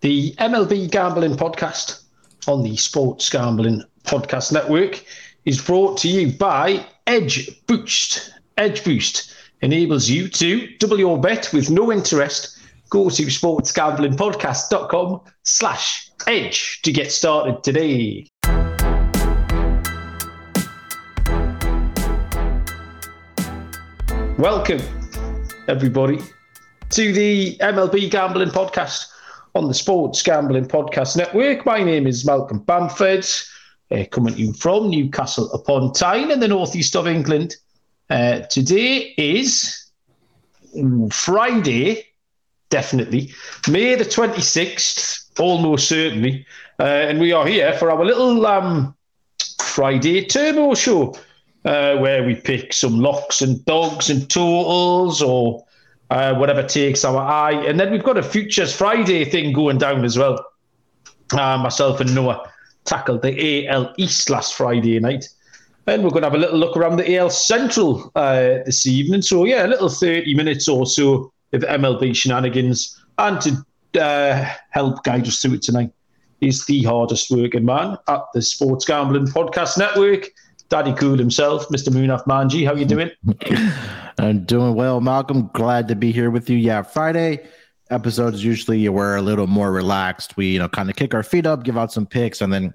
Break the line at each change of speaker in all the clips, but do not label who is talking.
the MLB Gambling Podcast on the Sports Gambling Podcast Network is brought to you by Edge Boost. Edge Boost enables you to double your bet with no interest. Go to sportsgamblingpodcast.com slash edge to get started today. Welcome, everybody, to the MLB Gambling Podcast on the Sports Gambling Podcast Network. My name is Malcolm Bamford, uh, coming to you from Newcastle upon Tyne in the northeast of England. Uh, today is Friday, definitely, May the 26th, almost certainly. Uh, and we are here for our little um, Friday turbo show. Uh, where we pick some locks and dogs and totals or uh, whatever takes our eye. And then we've got a Futures Friday thing going down as well. Uh, myself and Noah tackled the AL East last Friday night. And we're going to have a little look around the AL Central uh, this evening. So, yeah, a little 30 minutes or so of MLB shenanigans. And to uh, help guide us through it tonight is the hardest working man at the Sports Gambling Podcast Network. Daddy Cool himself, Mr. Munaf Manji. How are you doing?
I'm doing well, Malcolm. Glad to be here with you. Yeah, Friday episodes usually we're a little more relaxed. We you know kind of kick our feet up, give out some picks, and then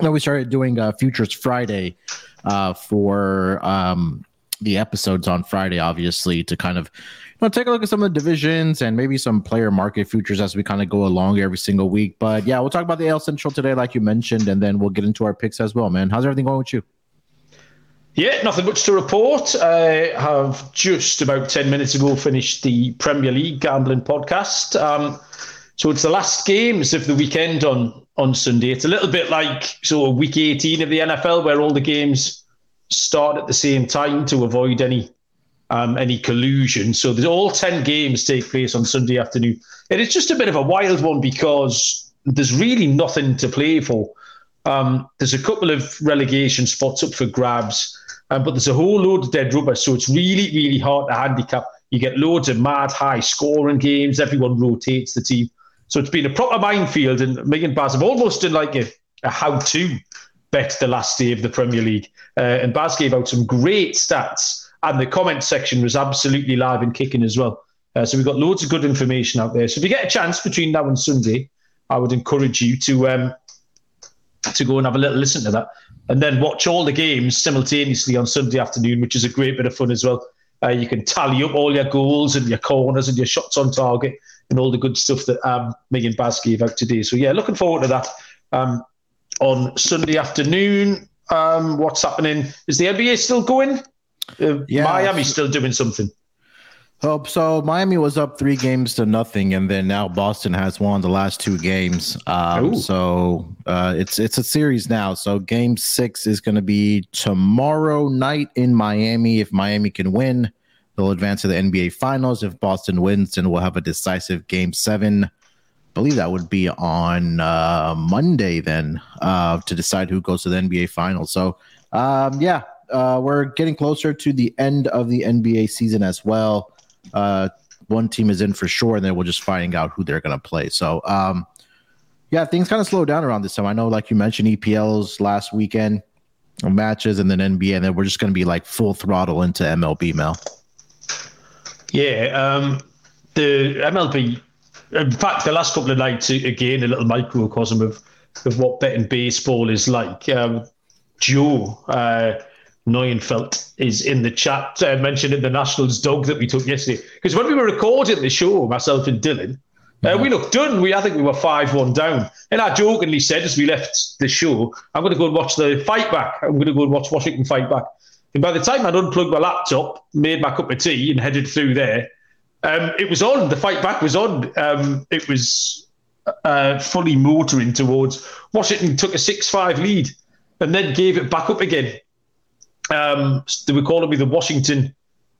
you know, we started doing uh, Futures Friday uh, for um, the episodes on Friday, obviously to kind of you know take a look at some of the divisions and maybe some player market futures as we kind of go along every single week. But yeah, we'll talk about the AL Central today, like you mentioned, and then we'll get into our picks as well. Man, how's everything going with you?
Yeah, nothing much to report. I have just about 10 minutes ago finished the Premier League gambling podcast. Um, so it's the last games of the weekend on, on Sunday. It's a little bit like so week 18 of the NFL where all the games start at the same time to avoid any um, any collusion. So there's all 10 games take place on Sunday afternoon. And it's just a bit of a wild one because there's really nothing to play for. Um, there's a couple of relegation spots up for grabs. Um, but there's a whole load of dead rubber, so it's really, really hard to handicap. You get loads of mad high scoring games. Everyone rotates the team, so it's been a proper minefield. And me and Baz have almost done like a, a how-to bet the last day of the Premier League. Uh, and Baz gave out some great stats, and the comment section was absolutely live and kicking as well. Uh, so we've got loads of good information out there. So if you get a chance between now and Sunday, I would encourage you to um, to go and have a little listen to that and then watch all the games simultaneously on Sunday afternoon, which is a great bit of fun as well. Uh, you can tally up all your goals and your corners and your shots on target and all the good stuff that um, me and Baz gave out today. So, yeah, looking forward to that. Um, on Sunday afternoon, um, what's happening? Is the NBA still going? Uh, yeah, Miami's still doing something.
Oh, so Miami was up three games to nothing, and then now Boston has won the last two games. Um, so uh, it's it's a series now. So game six is going to be tomorrow night in Miami. If Miami can win, they'll advance to the NBA Finals. If Boston wins, then we'll have a decisive game seven. I believe that would be on uh, Monday then uh, to decide who goes to the NBA Finals. So um, yeah, uh, we're getting closer to the end of the NBA season as well uh, one team is in for sure, and then we're just finding out who they're going to play. So, um, yeah, things kind of slowed down around this time. I know, like you mentioned, EPL's last weekend matches, and then NBA, and then we're just going to be like full throttle into MLB, Mel.
Yeah, um, the MLB. In fact, the last couple of nights, again, a little microcosm of of what betting baseball is like. Um, Joe. Uh, Neuenfeld is in the chat uh, mentioning the Nationals dog that we took yesterday. Because when we were recording the show, myself and Dylan, uh, we looked done. We I think we were five one down, and I jokingly said as we left the show, "I'm going to go and watch the fight back. I'm going to go and watch Washington fight back." And by the time I'd unplugged my laptop, made my cup of tea, and headed through there, um, it was on. The fight back was on. Um, it was uh, fully motoring towards Washington. Took a six-five lead, and then gave it back up again um, they were calling me the Washington.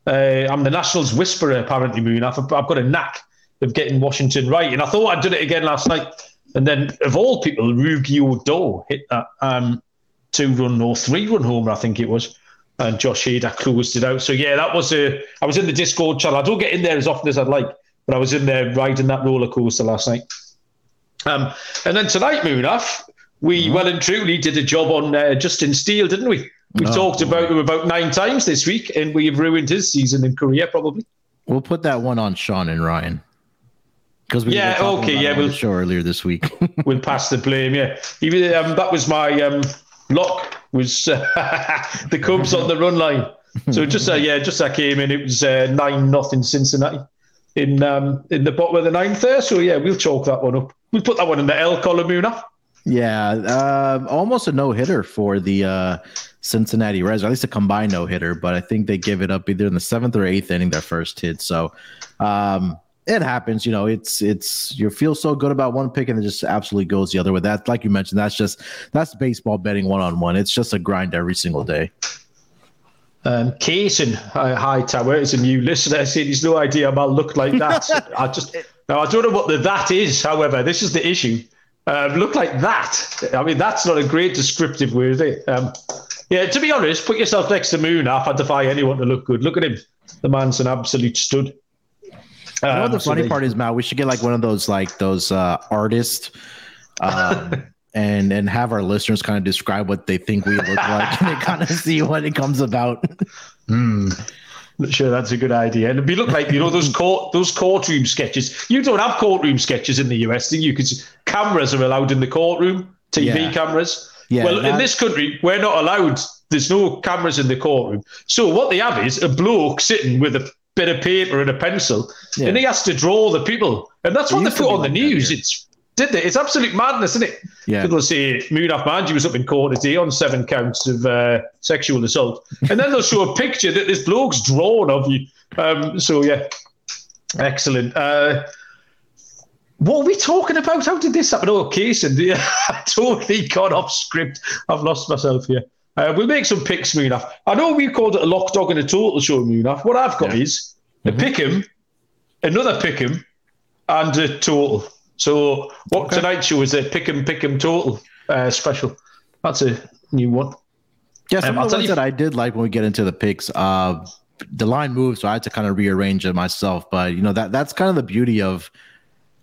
Uh, I'm the Nationals whisperer, apparently, Moon. I've, I've got a knack of getting Washington right. And I thought I'd done it again last night. And then, of all people, Rougned Odor hit that um, two run or three run homer, I think it was. And Josh Hader closed it out. So, yeah, that was a. I was in the Discord channel. I don't get in there as often as I'd like, but I was in there riding that roller coaster last night. Um, and then tonight, Munaf, we mm-hmm. well and truly did a job on uh, Justin Steele, didn't we? We've oh, talked about him about nine times this week, and we've ruined his season in Korea, probably.
We'll put that one on Sean and Ryan.
Because we yeah, okay, yeah,
we'll show earlier this week.
we'll pass the blame. Yeah, even um, that was my um, lock was uh, the Cubs on the run line. So just uh, yeah, just that came in. It was uh, nine nothing Cincinnati in um, in the bottom of the ninth there. So yeah, we'll chalk that one up. We'll put that one in the L column, Una.
Yeah, uh, almost a no hitter for the uh, Cincinnati Reds, or at least a combined no hitter. But I think they give it up either in the seventh or eighth inning their first hit. So um, it happens. You know, it's it's you feel so good about one pick and it just absolutely goes the other way. That, like you mentioned, that's just that's baseball betting one on one. It's just a grind every single day.
Um, Kaysen uh, Hightower is a new listener. I said he's no idea about look like that. I just now I don't know what the that is. However, this is the issue. Um, look like that. I mean, that's not a great descriptive word, is it? Um, yeah, to be honest, put yourself next to Moon. I defy anyone to look good. Look at him. The man's an absolute stud.
You know the funny part is, Matt, we should get like one of those like those uh, artists, um, and and have our listeners kind of describe what they think we look like, and kind of see what it comes about.
Hmm. Not sure that's a good idea. And it'd look like you know those court those courtroom sketches. You don't have courtroom sketches in the US, do you? Because cameras are allowed in the courtroom, TV yeah. cameras. Yeah, well, in this country, we're not allowed. There's no cameras in the courtroom. So what they have is a bloke sitting with a bit of paper and a pencil, yeah. and he has to draw the people, and that's what they put on the news. It's did they? It's absolute madness, isn't it? Yeah. People say Munaf Manji was up in court today on seven counts of uh, sexual assault, and then they'll show a picture that this bloke's drawn of you. Um, so yeah, excellent. Uh, what are we talking about? How did this happen? Oh, Kaysen, I totally got off script. I've lost myself here. Uh, we'll make some picks, Munaf. I know we called it a lock dog and a total show, Munaf. What I've got yeah. is a mm-hmm. pick him, another pick him, and a total. So what okay. tonight's show is a pick him, pick him total uh, special. That's a new one.
Yeah, some um, of the ones that I did like when we get into the picks. Uh, the line moved, so I had to kind of rearrange it myself. But you know that that's kind of the beauty of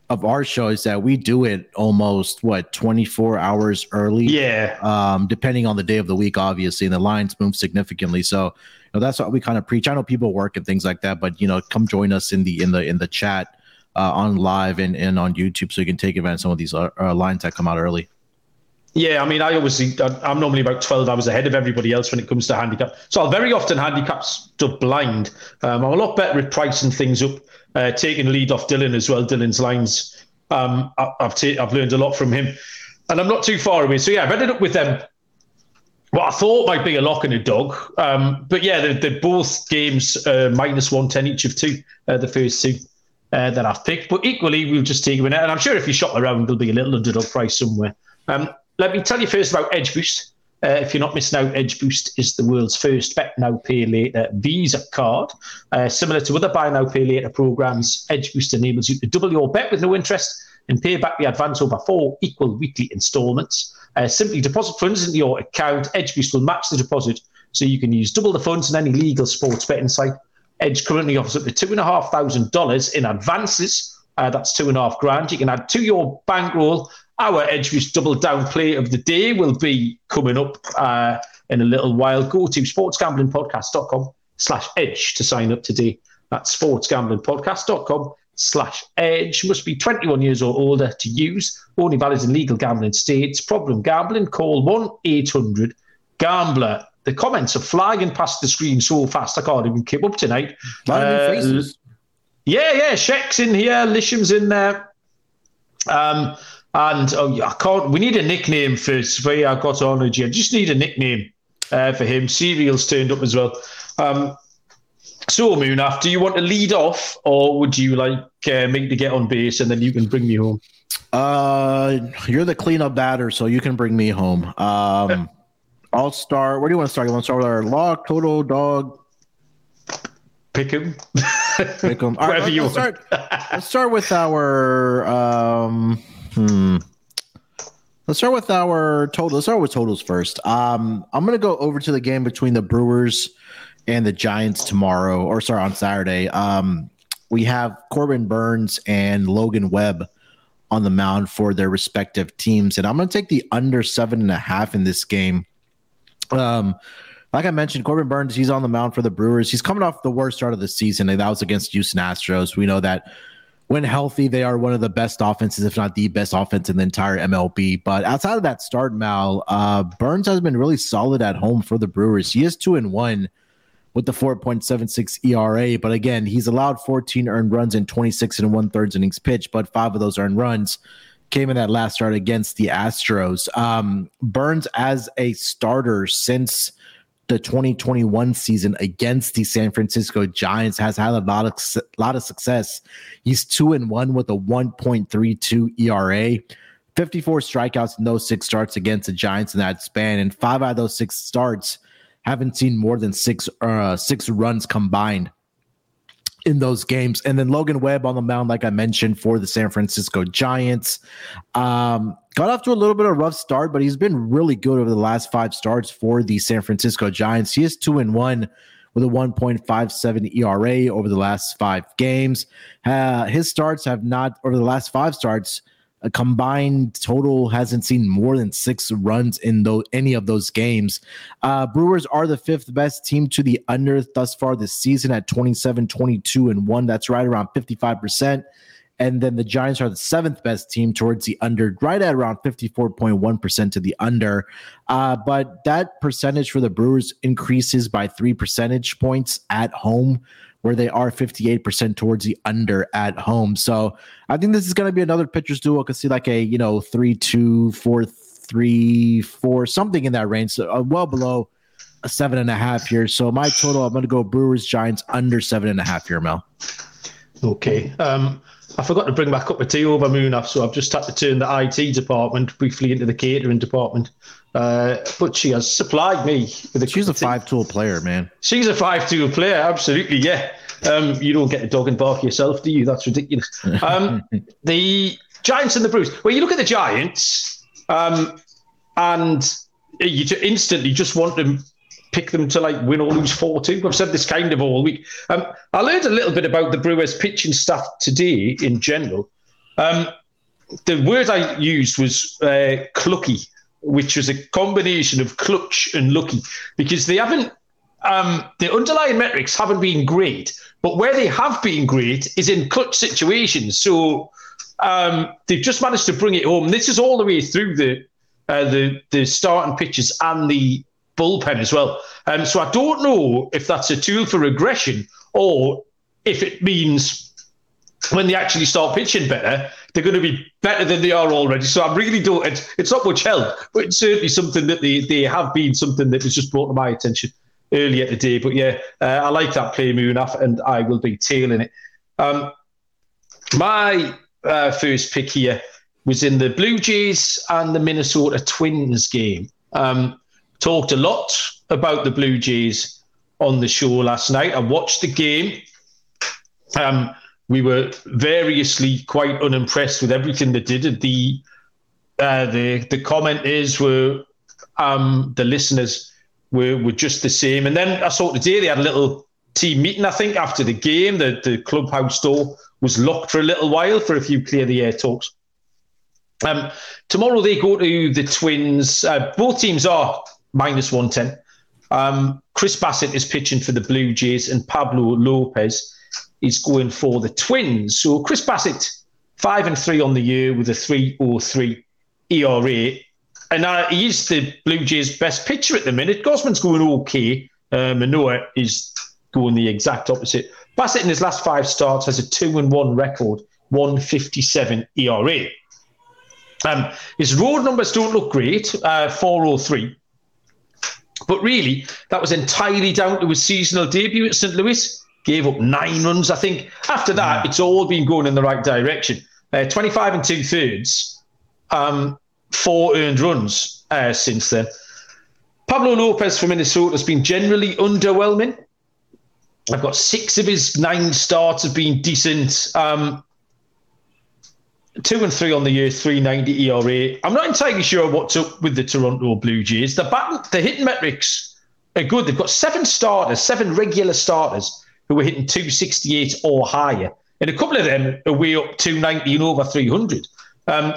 of our show is that we do it almost what 24 hours early.
Yeah.
Um, depending on the day of the week, obviously, and the lines move significantly. So, you know, that's what we kind of preach. I know people work and things like that, but you know, come join us in the in the in the chat uh, on live and, and on YouTube so you can take advantage of some of these uh, uh, lines that come out early.
Yeah, I mean, I obviously I'm normally about 12 hours ahead of everybody else when it comes to handicap. So I'll very often handicap stuff blind. Um, I'm a lot better at pricing things up, uh, taking lead off Dylan as well. Dylan's lines, um, I, have I've learned a lot from him, and I'm not too far away. So yeah, I've ended up with them. What I thought might be a lock and a dog, um, but yeah, they're, they're both games uh, minus 110 each of two, uh, the first two uh, that I've picked. But equally, we'll just take a minute. And I'm sure if you shop around, there'll be a little underdog price somewhere. Um, let me tell you first about Edge Boost. Uh, if you're not missing out, Edge Boost is the world's first bet now pay later Visa card. Uh, similar to other buy now pay later programs, Edge Boost enables you to double your bet with no interest and pay back the advance over four equal weekly installments. Uh, simply deposit funds into your account. Edge Boost will match the deposit so you can use double the funds on any legal sports betting site Edge currently offers up to two and a half thousand dollars in advances. Uh, that's two and a half grand. You can add to your bankroll. Our Edge double down play of the day will be coming up uh, in a little while. Go to sportsgamblingpodcast.com slash edge to sign up today. That's sportsgamblingpodcast.com slash edge. Must be 21 years or older to use. Only valid in legal gambling states. Problem gambling, call 1 800 Gambler the comments are flying past the screen so fast I can't even keep up tonight. Uh, yeah, yeah, Sheck's in here, Lisham's in there. Um, and oh, I can't. We need a nickname for Sophia I got on. I just need a nickname uh, for him. Serial's turned up as well. Um, so, Munaf, do you want to lead off, or would you like uh, me to get on base and then you can bring me home?
Uh, you're the cleanup batter, so you can bring me home. Um, I'll start. Where do you want to start? You want to start with our lock, total, dog?
Pick him.
Pick him. All right, let's, let's start. let's start with our. Um, hmm. Let's start with our total. Let's start with totals first. Um, I'm going to go over to the game between the Brewers and the Giants tomorrow, or sorry, on Saturday. Um, we have Corbin Burnes and Logan Webb on the mound for their respective teams. And I'm going to take the under seven and a half in this game. Um, like I mentioned, Corbin Burnes, he's on the mound for the Brewers. He's coming off the worst start of the season, and that was against Houston Astros. We know that when healthy, they are one of the best offenses, if not the best offense in the entire MLB. But outside of that start, Mal, uh, Burnes has been really solid at home for the Brewers. He is two and one with the 4.76 ERA. But again, he's allowed 14 earned runs in 26 and one thirds innings pitched, but five of those earned runs came in that last start against the Astros. Um, Burnes as a starter since the 2021 season against the San Francisco Giants has had a lot of lot of success. He's two and one with a 1.32 ERA, 54 strikeouts in those six starts against the Giants in that span, and five out of those six starts haven't seen more than six uh, six runs combined in those games. And then Logan Webb on the mound, like I mentioned, for the San Francisco Giants. Um, got off to a little bit of a rough start, but he's been really good over the last five starts for the San Francisco Giants. He is two and one with a 1.57 ERA over the last five games. Uh, his starts have not, over the last five starts, a combined total hasn't seen more than six runs in any of those games. Uh, Brewers are the fifth best team to the under thus far this season at 27, 22, and 1. That's right around 55%. And then the Giants are the seventh best team towards the under, right at around 54.1% to the under. Uh, but that percentage for the Brewers increases by three percentage points at home where they are 58% towards the under at home. So I think this is going to be another pitchers duo. I could see like a, you know, three, two, four, three, four, something in that range. So uh, well below a seven and a half here. So my total, I'm going to go Brewers Giants under seven and a half here, Mel.
Okay. Um, I forgot to bring back up the tea over Munaf, so I've just had to turn the IT department briefly into the catering department. Uh, but she has supplied me with a.
She's a five-tool player, man.
She's a five-tool player, absolutely. Yeah. Um, you don't get a dog and bark yourself, do you? That's ridiculous. Um, the Giants and the Brewers. Well, you look at the Giants, um, and you instantly just want to pick them to like win or lose 4 2. I've said this kind of all week. Um, I learned a little bit about the Brewers pitching staff today in general. Um, the word I used was uh, clucky, which was a combination of clutch and lucky, because they haven't, um, the underlying metrics haven't been great, but where they have been great is in clutch situations. So um, they've just managed to bring it home. This is all the way through the uh, the the starting pitches and the bullpen as well. Um, so I don't know if that's a tool for regression or if it means when they actually start pitching better, they're going to be better than they are already. So I really don't. It's, it's not much help, but it's certainly something that they, they have been something that was just brought to my attention earlier today. But yeah, uh, I like that play, Munaf, and I will be tailing it. Um, my uh, first pick here was in the Blue Jays and the Minnesota Twins game. Um, talked a lot about the Blue Jays on the show last night. I watched the game. Um, we were variously quite unimpressed with everything they did. The uh, the the commenters were um, the listeners were were just the same. And then I saw today they had a little team meeting. I think after the game, the the clubhouse door was locked for a little while for a few clear the air talks. Um, tomorrow they go to the Twins. Uh, both teams are minus 110. Um, Chris Bassitt is pitching for the Blue Jays, and Pablo Lopez is going for the Twins. So Chris Bassitt, five and three on the year with a 3.03 ERA. And uh, he's the Blue Jays' best pitcher at the minute. Gausman's going okay. Uh, Manoah is going the exact opposite. Bassitt in his last five starts has a two and one record, 157 ERA. Um, his road numbers don't look great, uh, 403. But really, that was entirely down to his seasonal debut at St. Louis. Gave up nine runs. I think after that, it's all been going in the right direction. Uh, 25 and two thirds, um, four earned runs uh, since then. Pablo Lopez from Minnesota has been generally underwhelming. I've got six of his nine starts have been decent. Um, two and three on the year, 390 ERA. I'm not entirely sure what's up with the Toronto Blue Jays. The bat, the hitting metrics are good. They've got seven starters, seven regular starters who are hitting 268 or higher. And a couple of them are way up 290 and over 300. Um,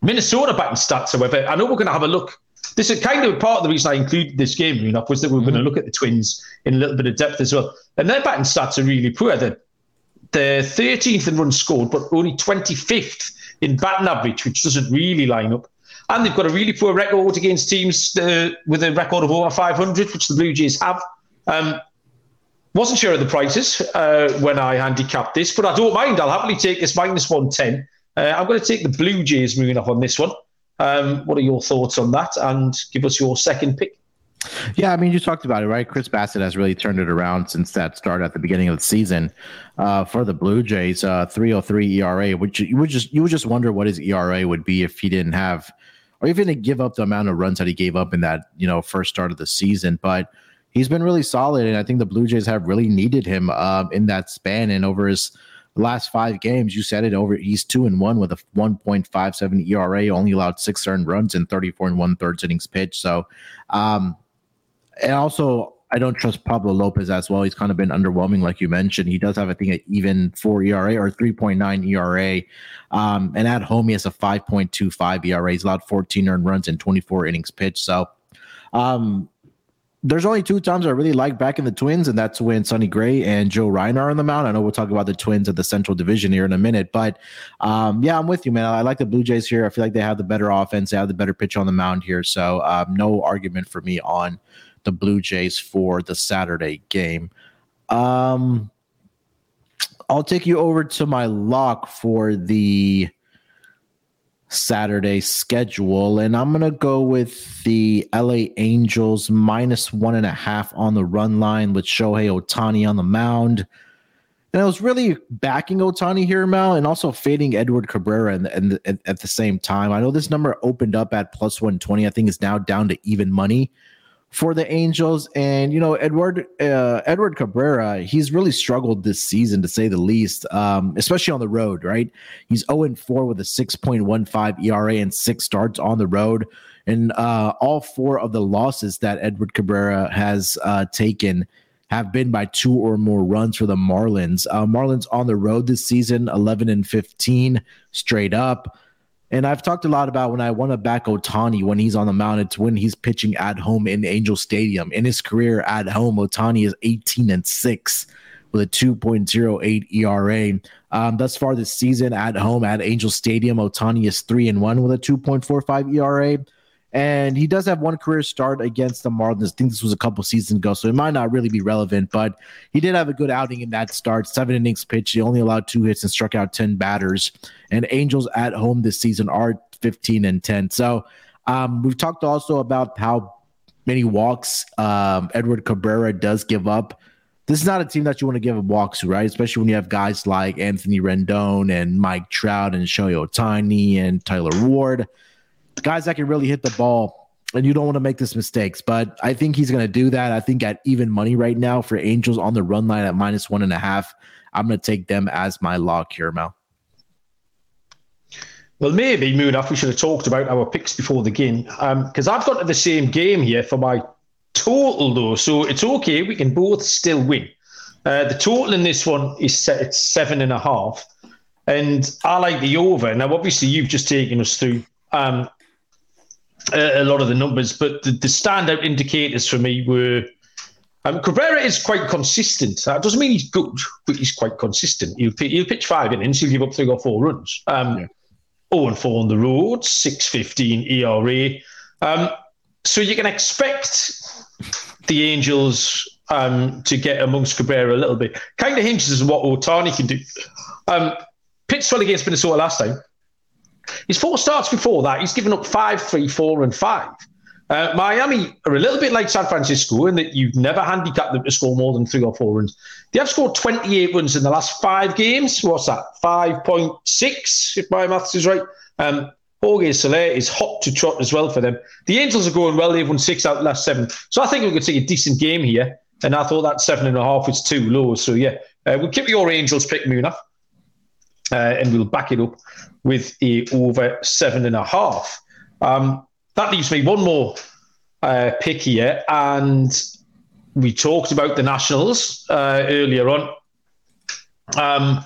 Minnesota batting stats, however, I know we're going to have a look. This is kind of part of the reason I included this game, know, was that we are mm-hmm. going to look at the Twins in a little bit of depth as well. And their batting stats are really poor. They're, they're 13th in runs scored, but only 25th in batting average, which doesn't really line up. And they've got a really poor record against teams uh, with a record of over 500, which the Blue Jays have. Um, wasn't sure of the prices uh, when I handicapped this, but I don't mind. I'll happily take this minus 110. Uh, I'm going to take the Blue Jays moving up on this one. Um, what are your thoughts on that? And give us your second pick.
Yeah, I mean, you talked about it, right? Chris Bassitt has really turned it around since that start at the beginning of the season uh, for the Blue Jays. Uh, 303 ERA, which you would just you would just wonder what his ERA would be if he didn't have, or even to give up the amount of runs that he gave up in that you know first start of the season. But he's been really solid, and I think the Blue Jays have really needed him uh, in that span and over his last five games, you said it over. He's two and one with a 1.57 ERA, only allowed six earned runs in 34 and one thirds innings pitched. So, um, and also I don't trust Pablo Lopez as well. He's kind of been underwhelming, like you mentioned. He does have, I think, an even four ERA or 3.9 ERA. Um, and at home, he has a 5.25 ERA. He's allowed 14 earned runs in 24 innings pitched. So, um, there's only two times I really like back in the Twins, and that's when Sonny Gray and Joe Ryan are on the mound. I know we'll talk about the Twins of the Central Division here in a minute, but um, yeah, I'm with you, man. I like the Blue Jays here. I feel like they have the better offense, they have the better pitch on the mound here, so um, no argument for me on the Blue Jays for the Saturday game. Um, I'll take you over to my lock for the Saturday schedule. And I'm going to go with the LA Angels minus one and a half on the run line with Shohei Ohtani on the mound. And I was really backing Ohtani here, Mal, and also fading Edward Cabrera and, and, and at the same time. I know this number opened up at plus 120. I think it's now down to even money for the Angels. And you know, Edward uh, Edward Cabrera, he's really struggled this season to say the least, um, especially on the road. Right, he's zero and four with a six point one five ERA and six starts on the road. And uh, all four of the losses that Edward Cabrera has uh, taken have been by two or more runs for the Marlins. Uh, Marlins on the road this season, 11 and 15 straight up. And I've talked a lot about when I want to back Ohtani when he's on the mound, it's when he's pitching at home in Angel Stadium. In his career at home, Ohtani is 18 and 6 with a 2.08 ERA. Um, thus far this season at home at Angel Stadium, Ohtani is 3 and 1 with a 2.45 ERA. And he does have one career start against the Marlins. I think this was a couple seasons ago, so it might not really be relevant, but he did have a good outing in that start. Seven innings pitched. He only allowed two hits and struck out 10 batters. And Angels at home this season are 15 and 10. So um, we've talked also about how many walks um, Edward Cabrera does give up. This is not a team that you want to give a walk to, right? Especially when you have guys like Anthony Rendon and Mike Trout and Shohei Ohtani and Tyler Ward guys that can really hit the ball, and you don't want to make this mistakes. But I think he's going to do that. I think at even money right now for Angels on the run line at minus one and a half, I'm going to take them as my lock here, Mel.
Well, maybe Munaf, we should have talked about our picks before the game because um, I've got the same game here for my total though, so it's okay. We can both still win. Uh, the total in this one is set at seven and a half, and I like the over. Now, obviously, you've just taken us through um, a, lot of the numbers, but the, the standout indicators for me were um, Cabrera is quite consistent. That doesn't mean he's good, but he's quite consistent. He'll, he'll pitch five innings, he'll give up three or four runs. Um, yeah. 0 and 4 on the road, 615 ERA. Um, so you can expect the Angels um, to get amongst Cabrera a little bit. Kind of hinges on what Ohtani can do. Um, pitched well against Minnesota last time. His four starts before that, he's given up five, three, four, and five. Uh, Miami are a little bit like San Francisco in that you've never handicapped them to score more than three or four runs. They have scored 28 runs in the last five games. What's that? 5.6, if my maths is right. Um, Jorge Soler is hot to trot as well for them. The Angels are going well. They've won six out of the last seven. So I think we could see a decent game here. And I thought that seven and a half was too low. So yeah, uh, we'll keep your Angels pick, Munaf uh, and we'll back it up with a over seven and a half. Um, that leaves me one more uh, pick here, and we talked about the Nationals uh, earlier on. Um,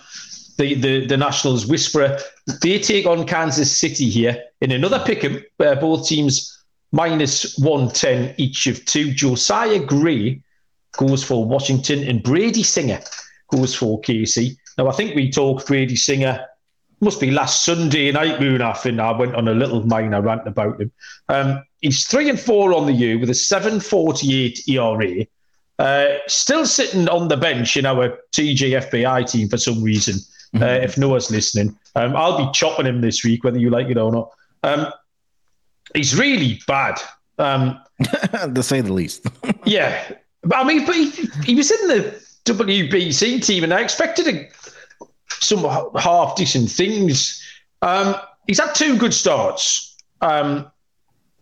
the, the, the Nationals whisperer. They take on Kansas City here in another pick 'em. Uh, both teams minus 110 each of two. Josiah Gray goes for Washington and Brady Singer goes for KC. Now, I think we talked Brady Singer, must be last Sunday night, Moon off, and I went on a little minor rant about him. Um, he's three and four on the U with a 748 ERA. Uh, still sitting on the bench in our TGFBI team for some reason. Mm-hmm. Uh, if Noah's listening, um, I'll be chopping him this week, whether you like it or not. Um, he's really bad, um,
to say the least.
yeah, I mean, but he, he, was in the WBC team, and I expected a, some half decent things. Um, he's had two good starts. Um,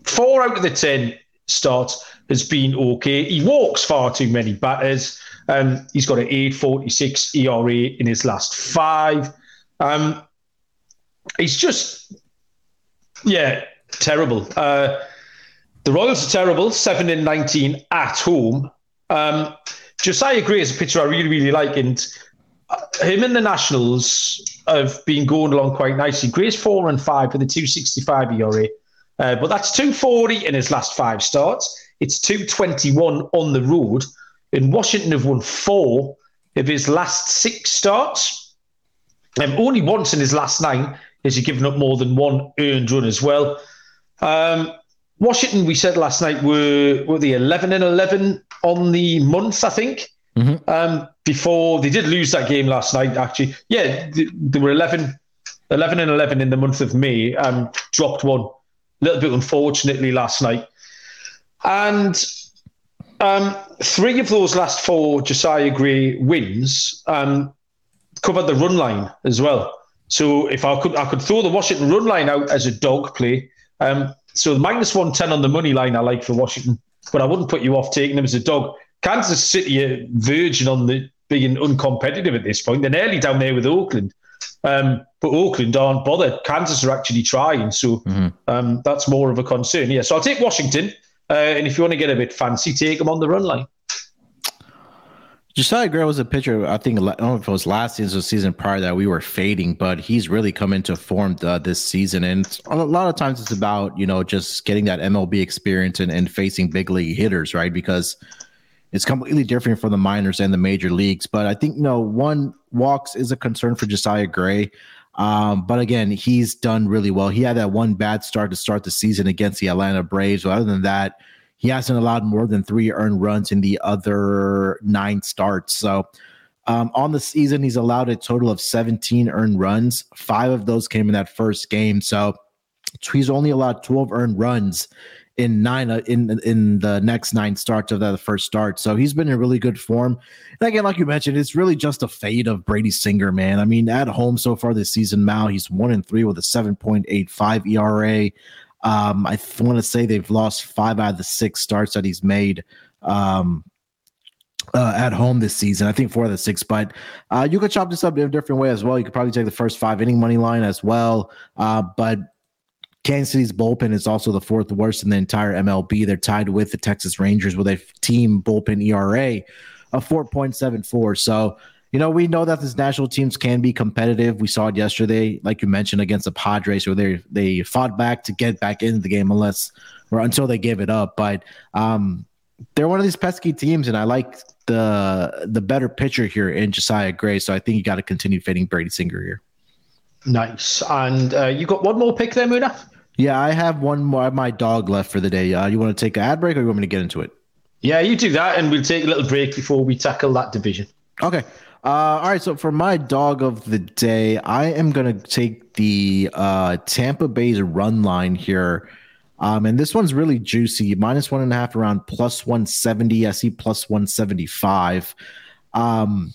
four out of the ten starts has been okay. He walks far too many batters. Um, he's got an 8.46 ERA in his last five. Um, he's just, yeah, terrible. Uh, the Royals are terrible, 7 in 19 at home. Um, Josiah Gray is a pitcher I really, really like. And him and the Nationals have been going along quite nicely. Gray's 4 and 5 with a 265 ERA. Uh, but that's 240 in his last five starts. It's 221 on the road. And Washington have won four of his last six starts. And um, only once in his last nine has he given up more than one earned run as well. Um, Washington, we said last night, were were the 11 and 11 on the month, I think. Mm-hmm. Um, before they did lose that game last night, actually. Yeah, they, were 11, 11 and 11 in the month of May. Um, dropped one a little bit unfortunately last night. And um, three of those last four Josiah Gray wins um, covered the run line as well. So if I could, I could throw the Washington run line out as a dog play. Um, so minus one ten on the money line, I like for Washington, but I wouldn't put you off taking them as a dog. Kansas City are verging on the being uncompetitive at this point. They're nearly down there with Oakland. Um, but Oakland aren't bothered. Kansas are actually trying, so mm-hmm. um, that's more of a concern. Yeah, so I'll take Washington. Uh, and if you want to get a bit fancy, take them on the run line.
Josiah Gray was a pitcher. I think I don't know if it was last season or season prior that we were fading, but he's really come into form uh, this season. And a lot of times it's about you know just getting that MLB experience and, and facing big league hitters, right? Because it's completely different from the minors and the major leagues. But I think you know one walks is a concern for Josiah Gray. Um, but again, he's done really well. He had that one bad start to start the season against the Atlanta Braves. But other than that, he hasn't allowed more than three earned runs in the other nine starts. So um, on the season, he's allowed a total of 17 earned runs. Five of those came in that first game. So he's only allowed 12 earned runs in nine uh, in in the next nine starts of that first start. So he's been in really good form. And again, like you mentioned, it's really just a fade of Brady Singer, man. I mean, at home so far this season, Mal, he's one and three with a 7.85 ERA. Um, I want to say they've lost five out of the six starts that he's made. Um, uh, at home this season. I think four of the six, but uh, you could chop this up in a different way as well. You could probably take the first five inning money line as well. Uh, but Kansas City's bullpen is also the fourth worst in the entire MLB. They're tied with the Texas Rangers with a team bullpen ERA of 4.74. So, you know, we know that these national teams can be competitive. We saw it yesterday, like you mentioned, against the Padres, where they they fought back to get back into the game, unless or until they gave it up. But um, they're one of these pesky teams, and I like the the better pitcher here in Josiah Gray. So I think you got to continue fading Brady Singer here.
Nice. And uh, you got one more pick there, Muna?
Yeah, I have one more. my dog left for the day. Uh, you want to take an ad break, or you want me to get into it?
Yeah, you do that, and we'll take a little break before we tackle that division.
Okay. Uh, all right. So for my dog of the day, I am going to take the uh, Tampa Bay's run line here. Um, and this one's really juicy. Minus one and a half around plus 170. I see plus 175. Um,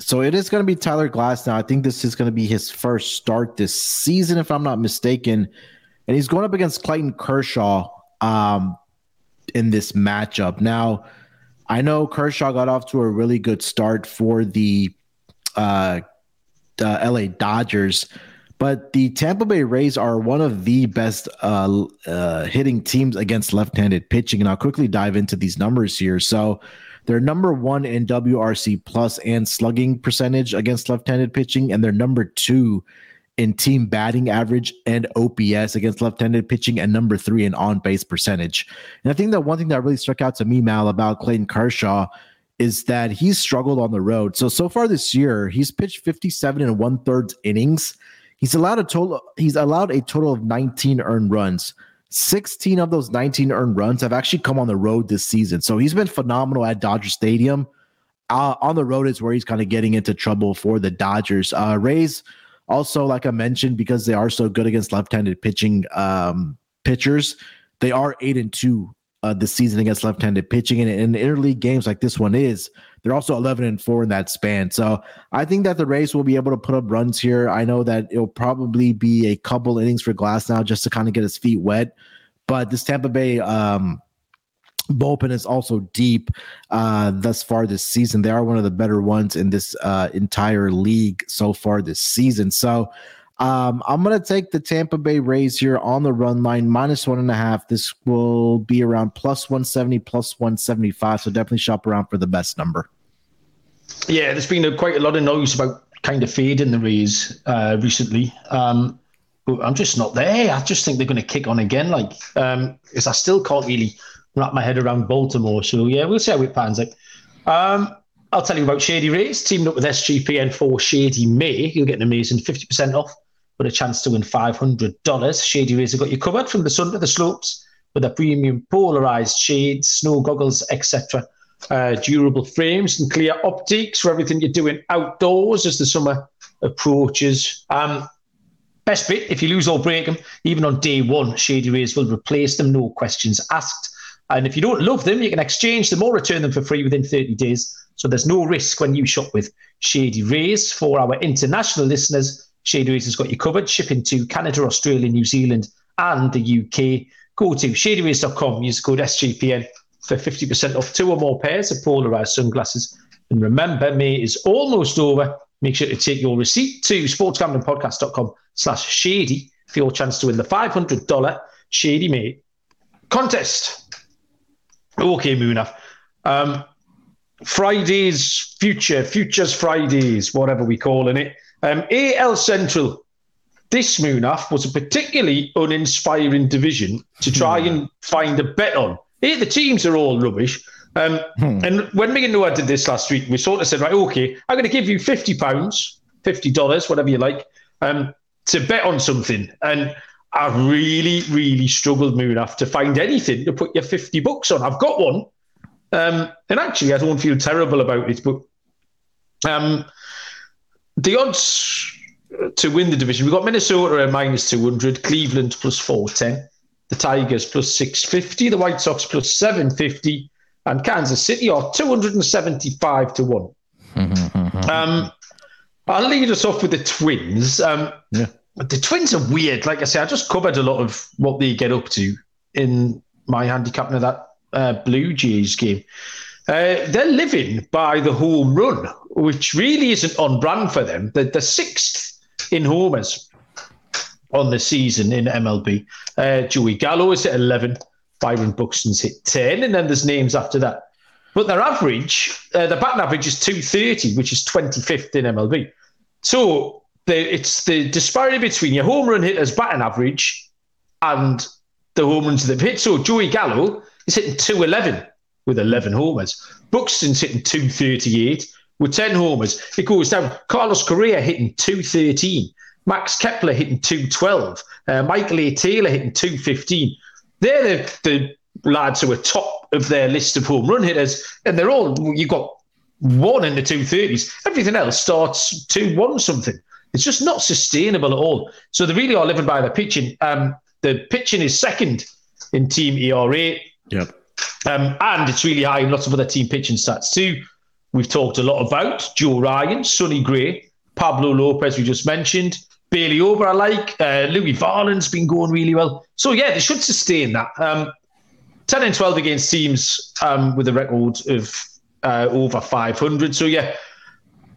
so it is going to be Tyler Glasnow. I think this is going to be his first start this season, if I'm not mistaken and he's going up against Clayton Kershaw um, in this matchup. Now, I know Kershaw got off to a really good start for the uh, LA Dodgers, but the Tampa Bay Rays are one of the best uh, uh, hitting teams against left handed pitching. And I'll quickly dive into these numbers here. So, They're number one in WRC plus and slugging percentage against left-handed pitching, and they're number two in team batting average and OPS against left-handed pitching, and number three in on-base percentage. And I think that one thing that really struck out to me, Mal, about Clayton Kershaw is that he's struggled on the road. So so far this year, he's pitched 57 and one third innings. He's allowed a total. He's allowed a total of 19 earned runs. 16 of those 19 earned runs have actually come on the road this season. So he's been phenomenal at Dodger Stadium. Uh, on the road is where he's kind of getting into trouble for the Dodgers. Uh, Rays also, like I mentioned, because they are so good against left-handed pitching um, pitchers, they are eight and two uh, this season against left-handed pitching. And in interleague games like this one is, they're also 11 and four in that span. So I think that the Rays will be able to put up runs here. I know that it'll probably be a couple innings for Glasnow just to kind of get his feet wet. But this Tampa Bay um, bullpen is also deep uh, thus far this season. They are one of the better ones in this uh, entire league so far this season. So um, I'm going to take the Tampa Bay Rays here on the run line, minus one and a half. This will be around plus 170, plus 175. So definitely shop around for the best number.
Yeah, there's been a, quite a lot of noise about kind of fading the Rays uh, recently. Um, I'm just not there. I just think they're going to kick on again. Like, um, because I still can't really wrap my head around Baltimore. So yeah, we'll see how it pans out. Um, I'll tell you about Shady Rays. Teamed up with SGPN for Shady May. You'll get an amazing 50% off with a chance to win $500. Shady Rays have got you covered from the sun to the slopes with a premium polarized shades, snow goggles, etc. Uh, durable frames and clear optics for everything you're doing outdoors as the summer approaches. Um, best bit, if you lose or break them, even on day one, Shady Rays will replace them, no questions asked. And if you don't love them, you can exchange them or return them for free within 30 days. So there's no risk when you shop with Shady Rays. For our international listeners, Shady Rays has got you covered, shipping to Canada, Australia, New Zealand, and the UK. Go to shadyrays.com, use code SGPN for 50% off two or more pairs of polarized sunglasses. And remember, May is almost over. Make sure to take your receipt to sportsgamblingpodcast.com slash shady for your chance to win the $500 Shady May contest. Okay, Munaf. Um, Fridays, future, futures Fridays, whatever we calling it. Um, AL Central, this Munaf was a particularly uninspiring division to try hmm. and find a bet on. Here, the teams are all rubbish. Um, hmm. And when me and Noah did this last week, we sort of said, right, okay, I'm going to give you fifty pounds, fifty dollars, whatever you like, um, to bet on something. And I really, really struggled, Munaf, to find anything to put your fifty bucks on. I've got one, um, and actually, I don't feel terrible about it, but um, the odds to win the division, we've got Minnesota at minus 200, Cleveland plus 410, the Tigers plus 650, the White Sox plus 750, and Kansas City are 275 to 1. um, I'll lead us off with the Twins. Um, yeah. The Twins are weird. Like I say, I just covered a lot of what they get up to in my handicapping of that uh, Blue Jays game. Uh, they're living by the home run, which really isn't on brand for them. They're, the sixth in homers on the season in MLB. Uh, Joey Gallo is at 11, Byron Buxton's hit 10, and then there's names after that. But their average, uh, the batting average is 230, which is 25th in MLB. So the, it's the disparity between your home run hitters' batting average and the home runs they've hit. So Joey Gallo is hitting 211 with 11 homers. Buxton's hitting 238 with 10 homers. It goes down. Carlos Correa hitting 213. Max Kepler hitting 212. Uh, Michael A. Taylor hitting 215. They're the, the lads who are top of their list of home run hitters. And they're all, you've got one in the 230s. Everything else starts 2 1 something. It's just not sustainable at all. So they really are living by the pitching. Um, the pitching is second in team ERA.
Yep.
Um, and it's really high in lots of other team pitching stats too. We've talked a lot about Joe Ryan, Sonny Gray, Pablo Lopez, we just mentioned. Bailey Ober, I like. Uh, Louis Varland's been going really well. So, yeah, they should sustain that. Um, 10 and 12 against teams um, with a record of uh, over 500. So, yeah,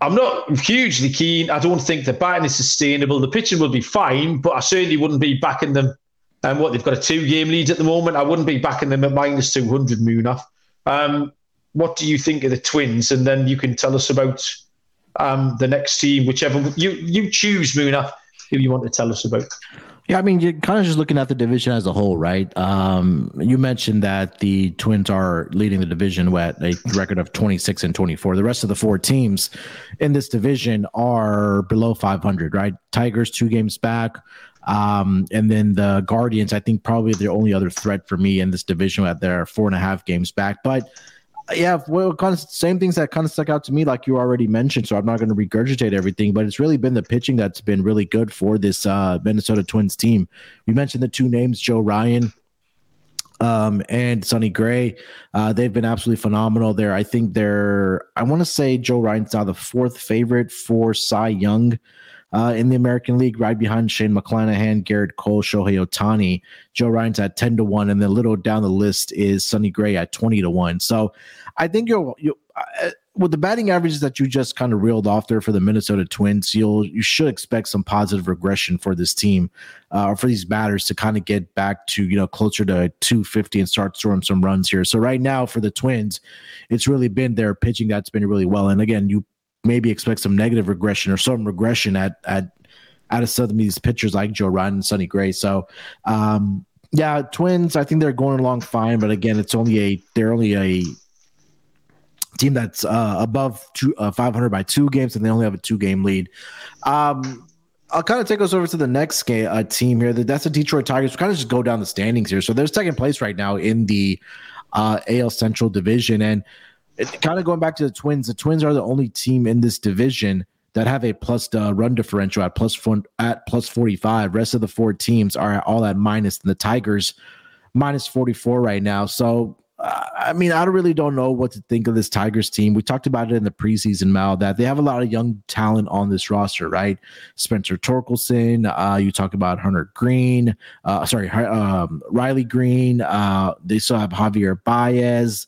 I'm not hugely keen. I don't think the batting is sustainable. The pitching will be fine, but I certainly wouldn't be backing them and what they've got a two game lead at the moment. I wouldn't be backing them at minus 200 Munaf. Um, what do you think of the Twins? And then you can tell us about um, the next team, whichever you you choose, Muna, who you want to tell us about.
Yeah, I mean, you're kind of just looking at the division as a whole, right? Um, you mentioned that the Twins are leading the division at a record of 26 and 24. The rest of the four teams in this division are below 500, right? Tigers two games back, um, and then the Guardians. I think probably the only other threat for me in this division at they're four and a half games back, but yeah, well, kind of same things that kind of stuck out to me, like you already mentioned. So I'm not going to regurgitate everything, but it's really been the pitching that's been really good for this uh, Minnesota Twins team. You mentioned the two names, Joe Ryan um, and Sonny Gray. Uh, they've been absolutely phenomenal there. I think they're, I want to say Joe Ryan's now the fourth favorite for Cy Young uh, in the American League, right behind Shane McClanahan, Gerrit Cole, Shohei Ohtani. Joe Ryan's at 10 to 1, and then a little down the list is Sonny Gray at 20 to 1. So I think you'll, you uh, with the batting averages that you just kind of reeled off there for the Minnesota Twins, you'll you should expect some positive regression for this team, uh, or for these batters to kind of get back to you know closer to 250 and start throwing some runs here. So right now for the Twins, it's really been their pitching that's been really well. And again, you maybe expect some negative regression or some regression at at out of some of these pitchers like Joe Ryan and Sonny Gray. So um, yeah, Twins, I think they're going along fine, but again, it's only a they're only a team that's uh, above two, uh, 500 by two games, and they only have a two game lead. Um, I'll kind of take us over to the next game, uh, team here. That's the Detroit Tigers. we kind of just go down the standings here. So they're second place right now in the uh, AL Central Division, and kind of going back to the Twins, the Twins are the only team in this division that have a plus uh, run differential at plus four, at plus 45. Rest of the four teams are all at minus, and the Tigers minus 44 right now. So, uh, I mean, I really don't know what to think of this Tigers team. We talked about it in the preseason, Mal, that they have a lot of young talent on this roster, right? Spencer Torkelson, uh, you talk about Hunter Greene, uh, sorry, um, Riley Greene. Uh, they still have Javier Baez.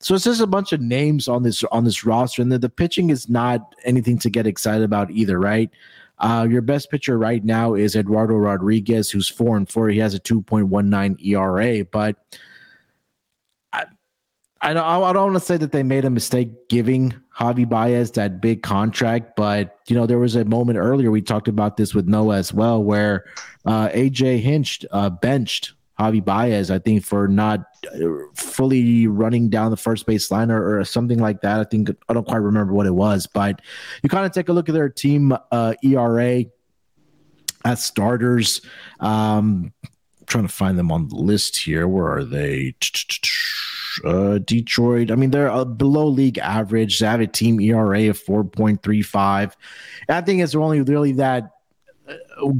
So it's just a bunch of names on this on this roster, and the, the pitching is not anything to get excited about either, right? Uh, your best pitcher right now is Eduardo Rodriguez, who's four and four. He has a two point one nine ERA, but I, I don't I don't want to say that they made a mistake giving Javi Baez that big contract, but you know there was a moment earlier we talked about this with Noah as well, where uh, AJ Hinch uh, benched Javi Baez, I think, for not uh, fully running down the first base line or, or, something like that. I think I don't quite remember what it was, but you kind of take a look at their team uh, ERA as starters. Um, trying to find them on the list here. Where are they? Uh, Detroit. I mean, they're below league average. They have a team ERA of 4.35. I think it's only really that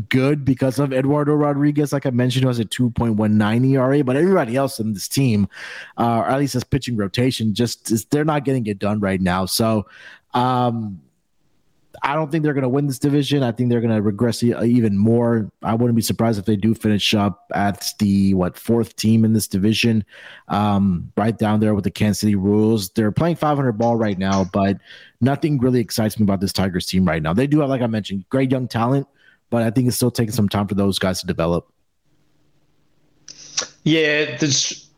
good because of Eduardo Rodriguez. Like I mentioned, who has a 2.19 ERA, but everybody else in this team, uh, or at least this pitching rotation, just is, they're not getting it done right now. So, um, I don't think they're going to win this division. I think they're going to regress even more. I wouldn't be surprised if they do finish up at the what fourth team in this division, um, right down there with the Kansas City Royals. They're playing 500 ball right now, but nothing really excites me about this Tigers team right now. They do have, like I mentioned, great young talent but I think it's still taking some time for those guys to develop.
Yeah, there's.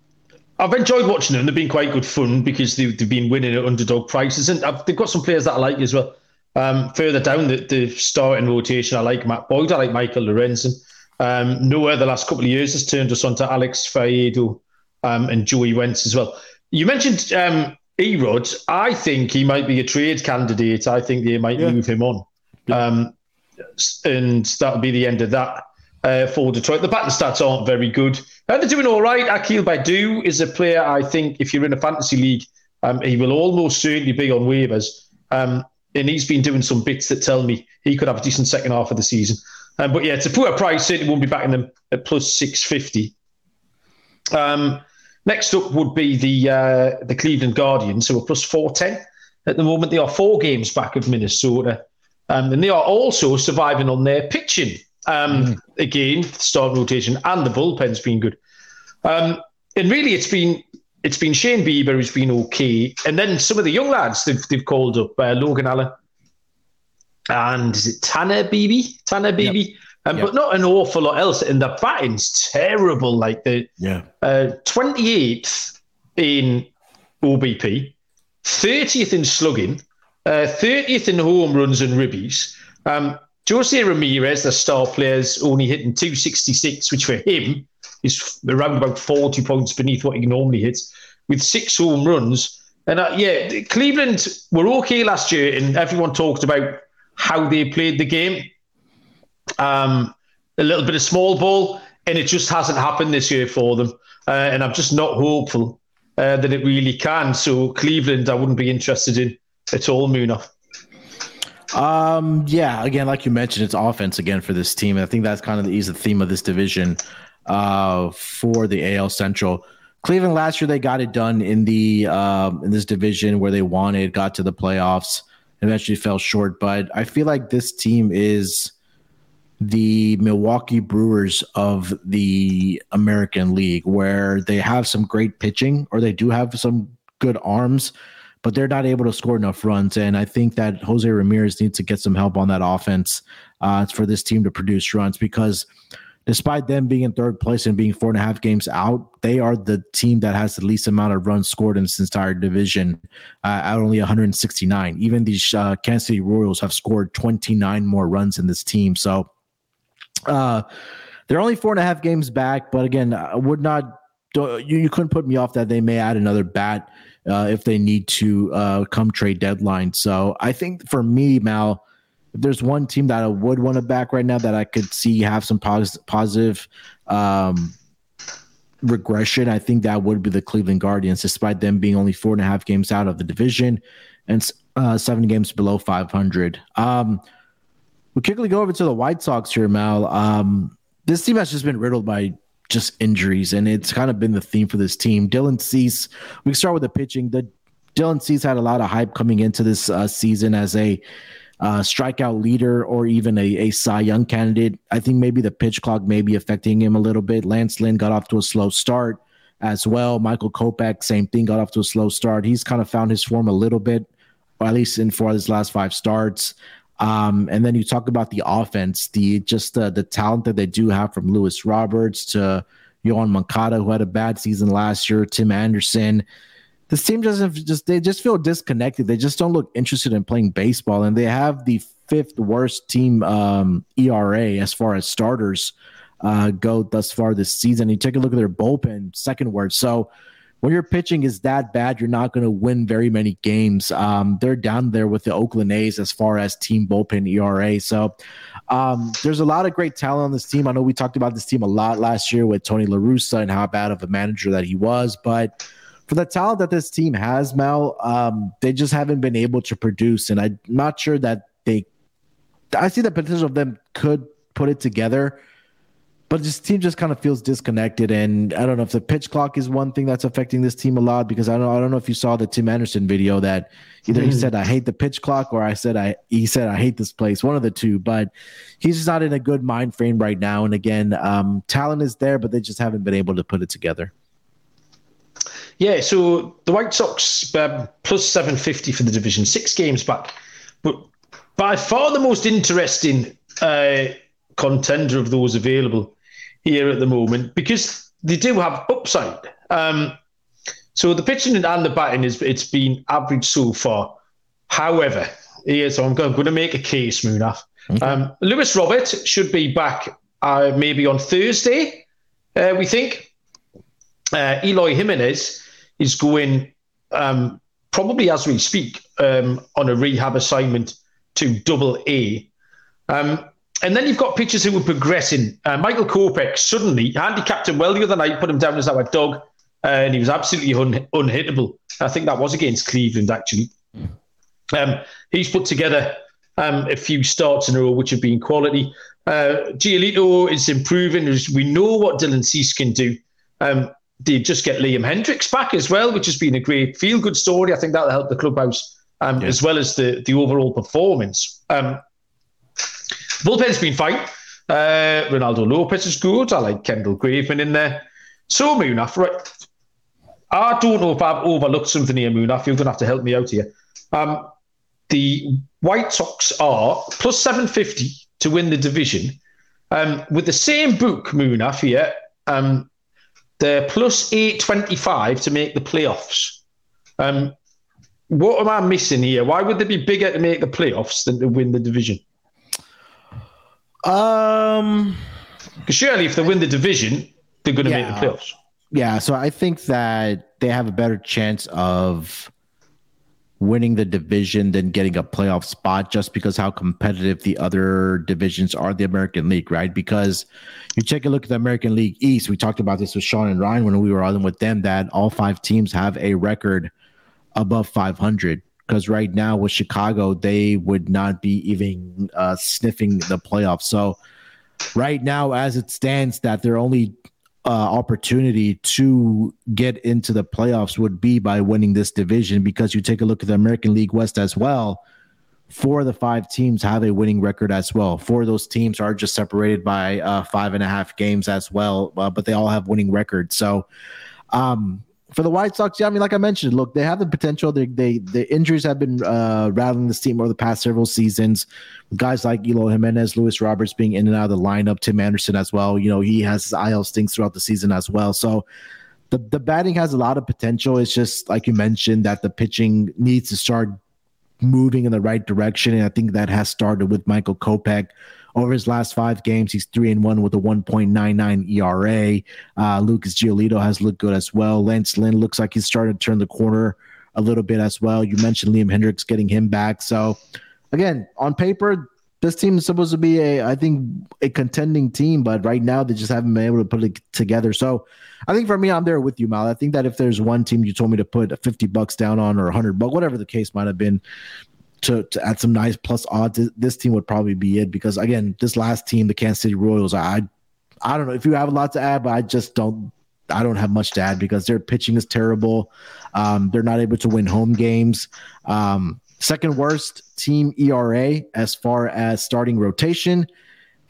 I've enjoyed watching them. They've been quite good fun because they've, they've been winning at underdog prices, and I've, they've got some players that I like as well. Um, further down the, the starting rotation, I like Matt Boyd, I like Michael Lorenzen. Um, Noah, the last couple of years, has turned us on to Alex Faedo um, and Joey Wentz as well. You mentioned um, Erod. I think he might be a trade candidate. I think they might yeah. move him on. Yeah. Um, and that'll be the end of that uh, for Detroit. The batting stats aren't very good. Uh, they're doing all right. Akil Baddoo is a player I think if you're in a fantasy league, um, he will almost certainly be on waivers. Um, and he's been doing some bits that tell me he could have a decent second half of the season. Um, but yeah, to put a price. Certainly won't be backing them at plus 650. Um, next up would be the uh, the Cleveland Guardians, who are plus 410 at the moment. They are four games back of Minnesota. Um, and they are also surviving on their pitching. Um, mm. Again, start rotation and the bullpen's been good. Um, and really, it's been it's been Shane Bieber who's been okay, and then some of the young lads they've they've called up uh, Logan Allen and is it Tanner Bibee? Tanner Bibee. Yep. Um, yep. But not an awful lot else. And the batting's terrible. Like the
yeah
uh, 28th in OBP, 30th in slugging, uh, 30th in home runs and ribbies. Um, Jose Ramirez, the star player, is only hitting 266, which for him is around about 40 points beneath what he normally hits, with six home runs. And uh, yeah, Cleveland were okay last year, and everyone talked about how they played the game. Um, a little bit of small ball, and it just hasn't happened this year for them. Uh, and I'm just not hopeful uh, that it really can. So Cleveland, I wouldn't be interested in at all, Munaf.
Um, yeah, again, like you mentioned, it's offense again for this team. And I think that's kind of the, the theme of this division uh, for the AL Central. Cleveland last year they got it done in the um, in this division where they wanted, got to the playoffs, eventually fell short. But I feel like this team is the Milwaukee Brewers of the American League, where they have some great pitching or they do have some good arms, but they're not able to score enough runs. And I think that Jose Ramirez needs to get some help on that offense uh, for this team to produce runs because despite them being in third place and being four and a half games out, they are the team that has the least amount of runs scored in this entire division uh, at only 169. Even these uh, Kansas City Royals have scored 29 more runs in this team. So uh, they're only four and a half games back, but again, I would not. You, you couldn't put me off that they may add another bat uh, if they need to uh, come trade deadline. So I think for me, Mal, if there's one team that I would want to back right now that I could see have some pos- positive um, regression, I think that would be the Cleveland Guardians, despite them being only four and a half games out of the division and uh, seven games below 500. Um, we quickly go over to the White Sox here, Mal. Um, this team has just been riddled by just injuries, and it's kind of been the theme for this team. Dylan Cease, we start with the pitching. The Dylan Cease had a lot of hype coming into this uh, season as a uh, strikeout leader or even a, a Cy Young candidate. I think maybe the pitch clock may be affecting him a little bit. Lance Lynn got off to a slow start as well. Michael Kopech, same thing, got off to a slow start. He's kind of found his form a little bit, or at least in for his last five starts. Um, and then you talk about the offense, the just the, the talent that they do have from Luis Roberts to Yoan Moncada, who had a bad season last year, Tim Anderson this team doesn't just they just feel disconnected. They just don't look interested in playing baseball, and they have the fifth worst team um, ERA as far as starters uh, go thus far this season. You take a look at their bullpen, second worst. So when your pitching is that bad, you're not going to win very many games. Um, they're down there with the Oakland A's as far as team bullpen ERA. So um, there's a lot of great talent on this team. I know we talked about this team a lot last year with Tony La Russa and how bad of a manager that he was, but for the talent that this team has, Mel, um, they just haven't been able to produce. And I'm not sure that they, I see the potential of them could put it together, but this team just kind of feels disconnected. And I don't know if the pitch clock is one thing that's affecting this team a lot because I don't, I don't know if you saw the Tim Anderson video that either he said I hate the pitch clock or I said I he said I hate this place, one of the two. But he's just not in a good mind frame right now. And again, um, talent is there, but they just haven't been able to put it together.
Yeah, so the White Sox um, plus 750 for the division, six games back. But by far the most interesting uh, contender of those available here at the moment because they do have upside. Um, so the pitching and the batting is it's been average so far. However, yeah, so I'm going, to make a case, Munaf. Okay. Um, Luis Robert should be back uh, maybe on Thursday, uh, we think. Uh, Eloy Jimenez is going um, probably as we speak um, on a rehab assignment to double A. Um, and then you've got pitchers who are progressing. Uh, Michael Kopech suddenly handicapped him well the other night, put him down as our dog, uh, and he was absolutely un- unhittable. I think that was against Cleveland, actually. Um, he's put together um, a few starts in a row, which have been quality. Uh, Giolito is improving. We know what Dylan Cease can do. Um, they just get Liam Hendriks back as well, which has been a great feel good story. I think that'll help the clubhouse um, yeah. as well as the, the overall performance. Um, bullpen's been fine. Uh, Reynaldo Lopez is good. I like Kendall Graveman in there. So, Munaf, right. I don't know if I've overlooked something here, Munaf. You're going to have to help me out here. Um, the White Sox are plus 750 to win the division. Um, with the same book, Munaf, here, um, they're plus 825 to make the playoffs. Um, what am I missing here? Why would they be bigger to make the playoffs than to win the division?
Um,
because surely if they win the division, they're going to yeah. make the playoffs.
Yeah, so I think that they have a better chance of winning the division than getting a playoff spot just because how competitive the other divisions are the American League, right? Because you take a look at the American League East, we talked about this with Sean and Ryan when we were on with them that all five teams have a record above 500 because right now with Chicago they would not be even uh, sniffing the playoffs. So right now as it stands that they're only uh, opportunity to get into the playoffs would be by winning this division because you take a look at the American League West as well. Four of the five teams have a winning record as well. Four of those teams are just separated by uh, five and a half games as well, uh, but they all have winning records. So, um, for the White Sox, yeah, I mean, like I mentioned, look, they have the potential. They, they the injuries have been uh, rattling this team over the past several seasons. Guys like Eloy Jimenez, Luis Roberts being in and out of the lineup, Tim Anderson as well. You know, he has his IL stings throughout the season as well. So the the batting has a lot of potential. It's just like you mentioned that the pitching needs to start moving in the right direction, and I think that has started with Michael Kopech over his last five games, he's three and one with a 1.99 ERA. Uh, Lucas Giolito has looked good as well. Lance Lynn looks like he's starting to turn the corner a little bit as well. You mentioned Liam Hendriks getting him back. So, again, on paper, this team is supposed to be a, I think, a contending team, but right now they just haven't been able to put it together. So, I think for me, I'm there with you, Mal. I think that if there's one team you told me to put 50 bucks down on or 100 bucks, whatever the case might have been, to, to add some nice plus odds, this team would probably be it because again, this last team, the Kansas City Royals, I I don't know if you have a lot to add, but I just don't I don't have much to add because their pitching is terrible. Um, they're not able to win home games. Um, second worst team ERA as far as starting rotation,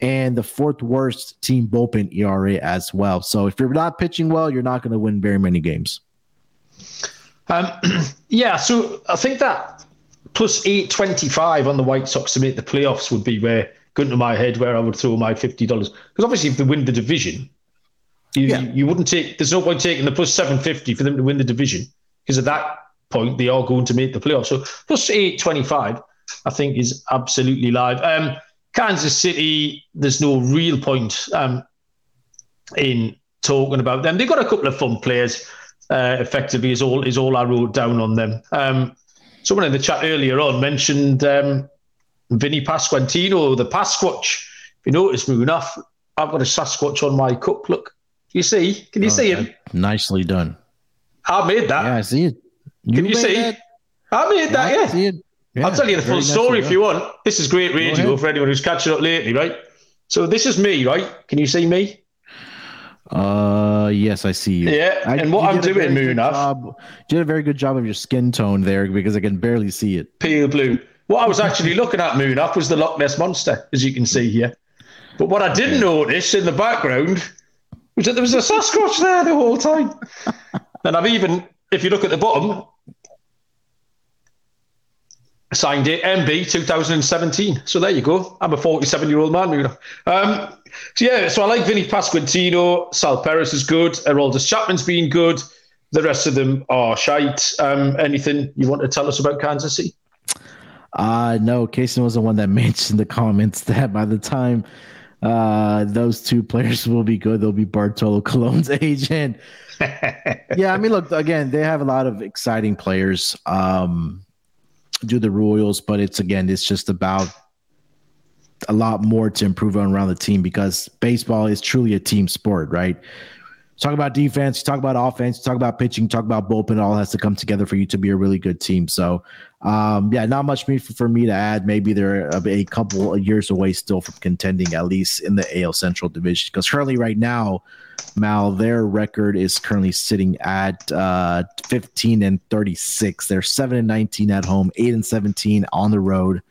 and the fourth worst team bullpen ERA as well. So if you're not pitching well, you're not going to win very many games.
Um, yeah, so I think that plus 825 on the White Sox to make the playoffs would be where, going to my head, where I would throw my $50. Because obviously, if they win the division, you, yeah. you, wouldn't take, there's no point taking the plus 750 for them to win the division. Because at that point, they are going to make the playoffs. So plus 825, I think, is absolutely live. Um, Kansas City, there's no real point um, in talking about them. They've got a couple of fun players. Uh, effectively, is all is all I wrote down on them. Um, someone in the chat earlier on mentioned um, Vinny Pasquantino, the Pasquatch. If you notice, Munaf, I've got a Sasquatch on my cup. Look, you see? Can you oh, see him?
Nicely done.
I made that.
Yeah, I see it.
You can you see? That? I made yeah, that. Yeah. see it. Yeah, I'll tell you the full story if you want. This is great radio for anyone who's catching up lately, right? So this is me, right? Can you see me?
Uh, yes, I see you.
Yeah,
I,
and what I'm doing, Munaf,
you did a very good job of your skin tone there because I can barely see it.
Pale blue. What I was actually looking at, Munaf, was the Loch Ness monster, as you can see here. But what I didn't notice in the background was that there was a Sasquatch there the whole time. and I've even, if you look at the bottom, signed it MB 2017. So there you go. I'm a 47 year old man. Um, so yeah, so I like Vinny Pasquantino. Sal Perez is good. Aroldis Chapman's been good. The rest of them are shite. Um, anything you want to tell us about Kansas City?
Uh no, Casey was the one that mentioned the comments that by the time uh, those two players will be good, they'll be Bartolo Colon's agent. yeah, I mean, look again, they have a lot of exciting players. Um, do the Royals, but it's again, it's just about a lot more to improve on around the team because baseball is truly a team sport, right? Talk about defense, talk about offense, talk about pitching, talk about bullpen. It all has to come together for you to be a really good team. So, um, yeah, not much for, me to add. Maybe they're a, a, couple of years away still from contending, at least in the AL Central Division. Because currently, right now, Mal, their record is currently sitting at uh, 15 and 36. They're 7 and 19 at home, 8 and 17 on the road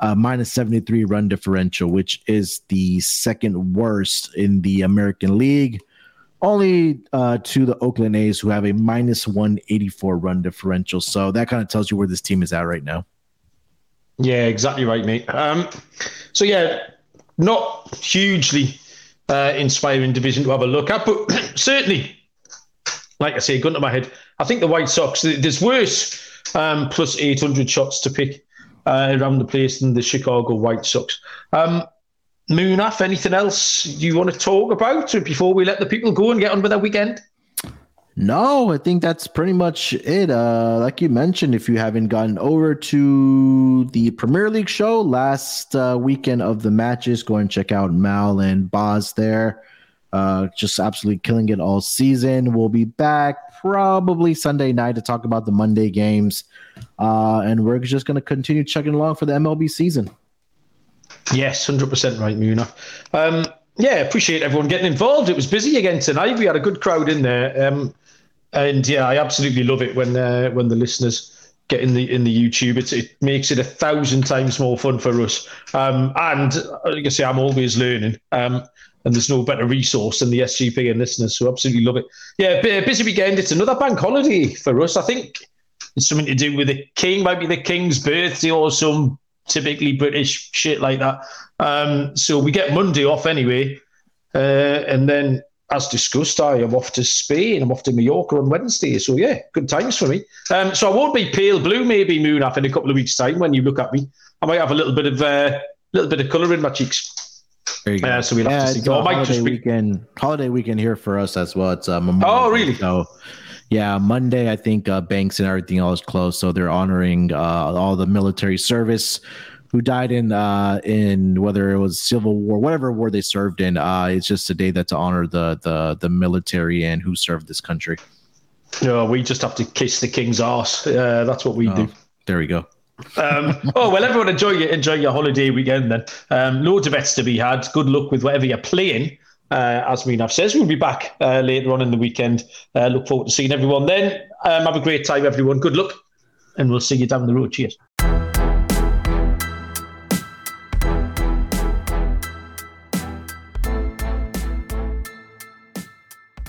uh, minus 73 run differential, which is the second worst in the American League. Only uh, to the Oakland A's, who have a minus 184 run differential. So that kind of tells you where this team is at right now.
Yeah, exactly right, mate. Um, so, yeah, not hugely uh, inspiring division to have a look at, but certainly, like I say, gun to my head, I think the White Sox, there's worse um, plus 800 shots to pick uh, around the place than the Chicago White Sox. Um, Munaf, anything else you want to talk about before we let the people go and get on with their weekend?
No, I think that's pretty much it. Uh, like you mentioned, if you haven't gotten over to the Premier League show last uh, weekend of the matches, go and check out Mal and Boz there. Uh, just absolutely killing it all season. We'll be back probably Sunday night to talk about the Monday games. Uh, and we're just going to continue chugging along for the MLB season.
Yes, 100% right, Muna. Um, yeah, appreciate everyone getting involved. It was busy again tonight. We had a good crowd in there. Um, and yeah, I absolutely love it when uh, when the listeners get in the in the YouTube. It makes it a thousand times more fun for us. Um, and like I say, I'm always learning. Um, and there's no better resource than the SGPN listeners. who absolutely love it. Yeah, busy weekend. It's another bank holiday for us. I think it's something to do with the king, might be the king's birthday or some typically British shit like that. Um, so we get Monday off anyway, uh, and then as discussed, I am off to Spain. I'm off to Mallorca on Wednesday. So yeah, good times for me. Um, so I won't be pale blue, maybe Munaf in a couple of weeks' time when you look at me. I might have a little bit of a uh, little bit of colour in my cheeks.
There you go. Uh, so we'll yeah, have to see. Oh, holiday be... weekend. Holiday weekend here for us as well. It's um,
oh really?
So yeah, Monday I think uh, banks and everything else closed, so they're honoring uh, all the military service who died in uh, in whether it was Civil War, whatever war they served in. Uh, it's just a day that to honor the the the military and who served this country.
No, we just have to kiss the king's ass. Uh, that's what we oh, do.
There we go.
Um, oh well, everyone enjoy your enjoy your holiday weekend then. Um, loads of bets to be had. Good luck with whatever you're playing. Uh, as Munaf says, we'll be back uh, later on in the weekend. Uh, look forward to seeing everyone then. Um, have a great time, everyone. Good luck, and we'll see you down the road. Cheers.